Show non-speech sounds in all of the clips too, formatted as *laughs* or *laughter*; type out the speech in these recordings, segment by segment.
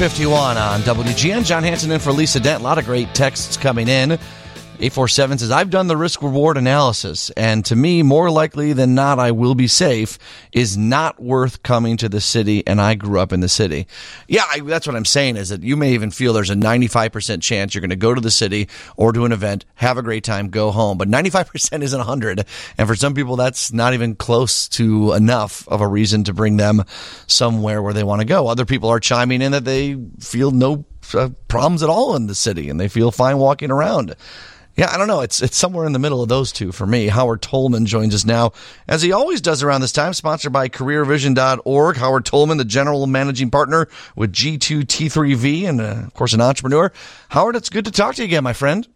451 on WGN. Jon Hansen in for Lisa Dent. A lot of great texts coming in. 847 says, I've done the risk reward analysis, and to me, more likely than not, I will be safe is not worth coming to the city, and I grew up in the city. Yeah, I, that's what I'm saying is that you may even feel there's a 95% chance you're going to go to the city or to an event, have a great time, go home. But 95% isn't 100. And for some people, that's not even close to enough of a reason to bring them somewhere where they want to go. Other people are chiming in that they feel no uh, problems at all in the city and they feel fine walking around. Yeah, I don't know. It's it's somewhere in the middle of those two for me. Howard Tullman joins us now, as he always does around this time, sponsored by CareerVision.org. Howard Tullman, the general managing partner with G2T3V, and uh, of course an entrepreneur. Howard, it's good to talk to you again, my friend.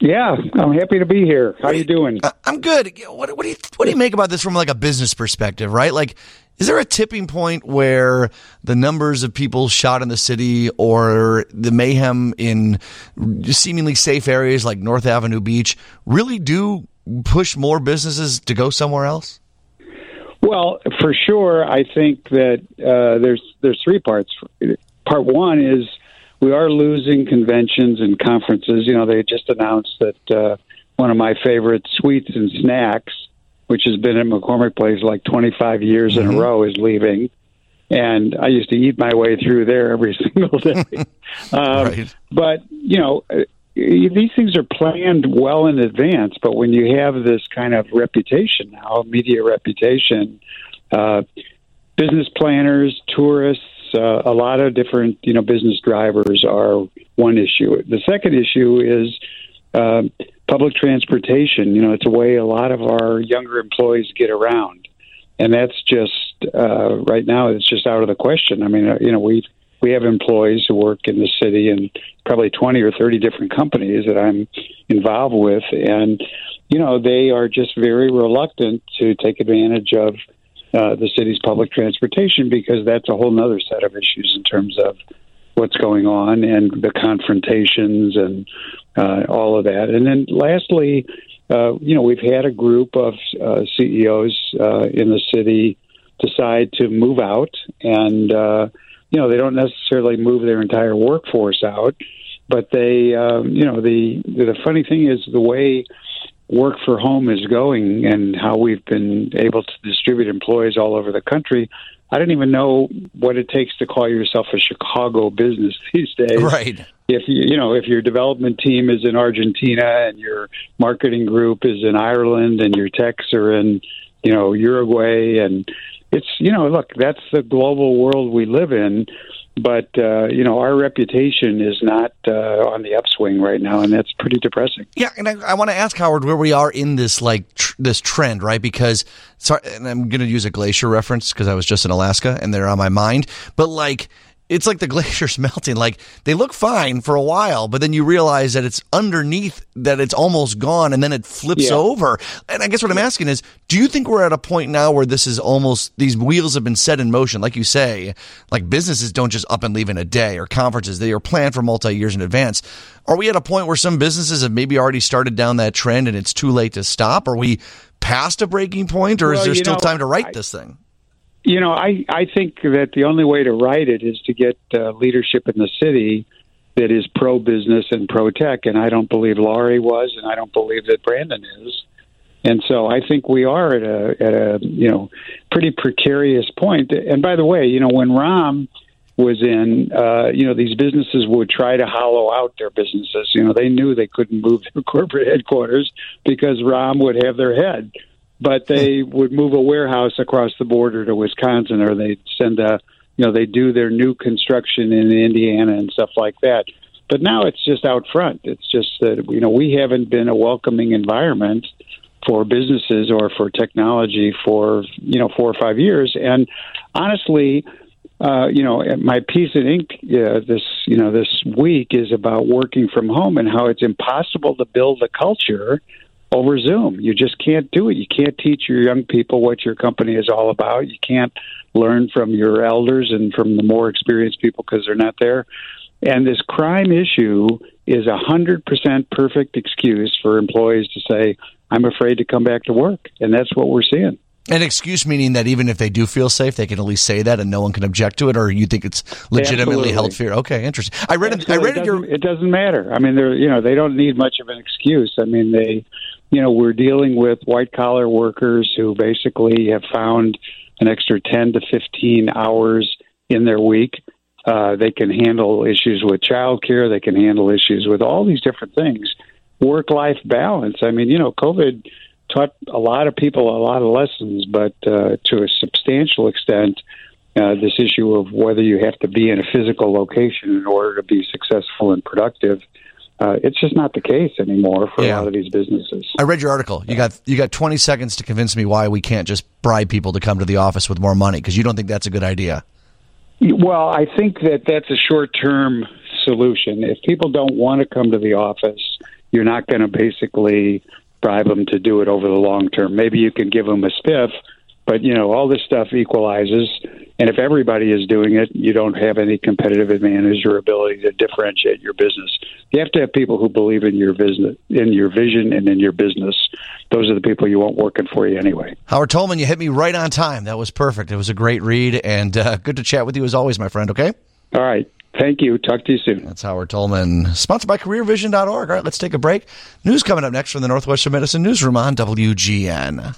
Yeah, I'm happy to be here. How are you doing? I'm good. What, what do you what do you make about this from like a business perspective? Right, like is there a tipping point where the numbers of people shot in the city or the mayhem in seemingly safe areas like North Avenue Beach really do push more businesses to go somewhere else? Well, for sure, I think that uh, there's there's three parts. Part one is we are losing conventions and conferences. You know, they just announced that uh, one of my favorite sweets and snacks which has been at McCormick Place like 25 years mm-hmm. in a mm-hmm. row, is leaving. And I used to eat my way through there every *laughs* single day. *laughs* um, right. But, you know, uh, these things are planned well in advance. But when you have this kind of reputation now, media reputation, uh, business planners, tourists, uh, a lot of different, you know, business drivers are one issue. The second issue is uh, public transportation. You know, it's a way a lot of our younger employees get around, and that's just uh, right now. It's just out of the question. I mean, uh, you know, we we have employees who work in the city and probably twenty or thirty different companies that I'm involved with, and you know, they are just very reluctant to take advantage of uh, the city's public transportation because that's a whole other set of issues in terms of what's going on and the confrontations and uh, all of that. And then lastly, uh, you know, we've had a group of uh, CEOs uh, in the city decide to move out, and uh, you know, they don't necessarily move their entire workforce out, but they, um, you know, the the funny thing is the way work for home is going and how we've been able to distribute employees all over the country I don't even know what it takes to call yourself a Chicago business *laughs* these days. Right. If you you know if your development team is in Argentina and your marketing group is in Ireland and your techs are in you know Uruguay and it's you know look that's the global world we live in but uh, you know our reputation is not uh, on the upswing right now, and that's pretty depressing. Yeah, and I, I want to ask Howard where we are in this like tr- this trend, right? Because sorry, and I'm going to use a glacier reference because I was just in Alaska and they're on my mind, but like it's like the *laughs* glaciers melting. Like they look fine for a while, but then you realize that it's underneath that it's almost gone and then it flips yeah. over. And I guess what I'm asking is, do you think we're at a point now where this is almost, these wheels have been set in motion? Like you say, like businesses don't just up and leave in a day or conferences. They are planned for multi years in advance. Are we at a point where some businesses have maybe already started down that trend and it's too late to stop? Are we past a breaking point or well, is there still know, time to write I, this thing? You know, I, I think that the only way to write it is to get uh, leadership in the city that is pro business and pro tech. And I don't believe Lori was, and I don't believe that Brandon is. And so I think we are at a at a you know pretty precarious point. And by the way, you know when Rahm was in, uh, you know these businesses would try to hollow out their businesses. You know they knew they couldn't move their *laughs* corporate headquarters because Rahm would have their head but they would move a warehouse across the border to Wisconsin, or they'd send a, you know, they do their new construction in Indiana and stuff like that. But now it's just out front. It's just that you know we haven't been a welcoming environment for businesses or for technology for you know four or five years. And honestly, uh, you know, my piece in Inc. uh, this you know this week is about working from home and how it's impossible to build a culture over Zoom. You just can't do it. You can't teach your young people what your company is all about. You can't learn from your elders and from the more experienced people because they're not there. And this crime issue is a hundred percent perfect excuse for employees to say, "I'm afraid to come back to work," and that's what we're seeing. An excuse meaning that even if they do feel safe, they can at least say that and no one can object to it, or you think it's legitimately Absolutely. held fear? Okay, interesting. I read it. I read it. Your doesn't, it doesn't matter. I mean, they're you know they don't need much of an excuse. I mean, they you know we're dealing with white collar workers who basically have found an extra ten to fifteen hours in their week. Uh, they can handle issues with childcare. They can handle issues with all these different things. Work life balance. I mean, you know, COVID taught a lot of people a lot of lessons, but uh, to a substantial extent, uh, this issue of whether you have to be in a physical location in order to be successful and productive. Uh, it's just not the case anymore for Yeah. a lot of these businesses. I read your article. You got you got 20 seconds to convince me why we can't just bribe people to come to the office with more money because you don't think that's a good idea. Well, I think that that's a short term solution. If people don't want to come to the office, you're not going to basically bribe them to do it over the long term. Maybe you can give them a spiff, but you know all this stuff equalizes. And if everybody is doing it, you don't have any competitive advantage or ability to differentiate your business. You have to have people who believe in your business, in your vision, and in your business. Those are the people you want working for you anyway. Howard Tullman, you hit me right on time. That was perfect. It was a great read and uh, good to chat with you as always, my friend. Okay. All right. Thank you. Talk to you soon. That's Howard Tullman, sponsored by CareerVision.org. All right, let's take a break. News coming up next from the Northwestern Medicine Newsroom on WGN.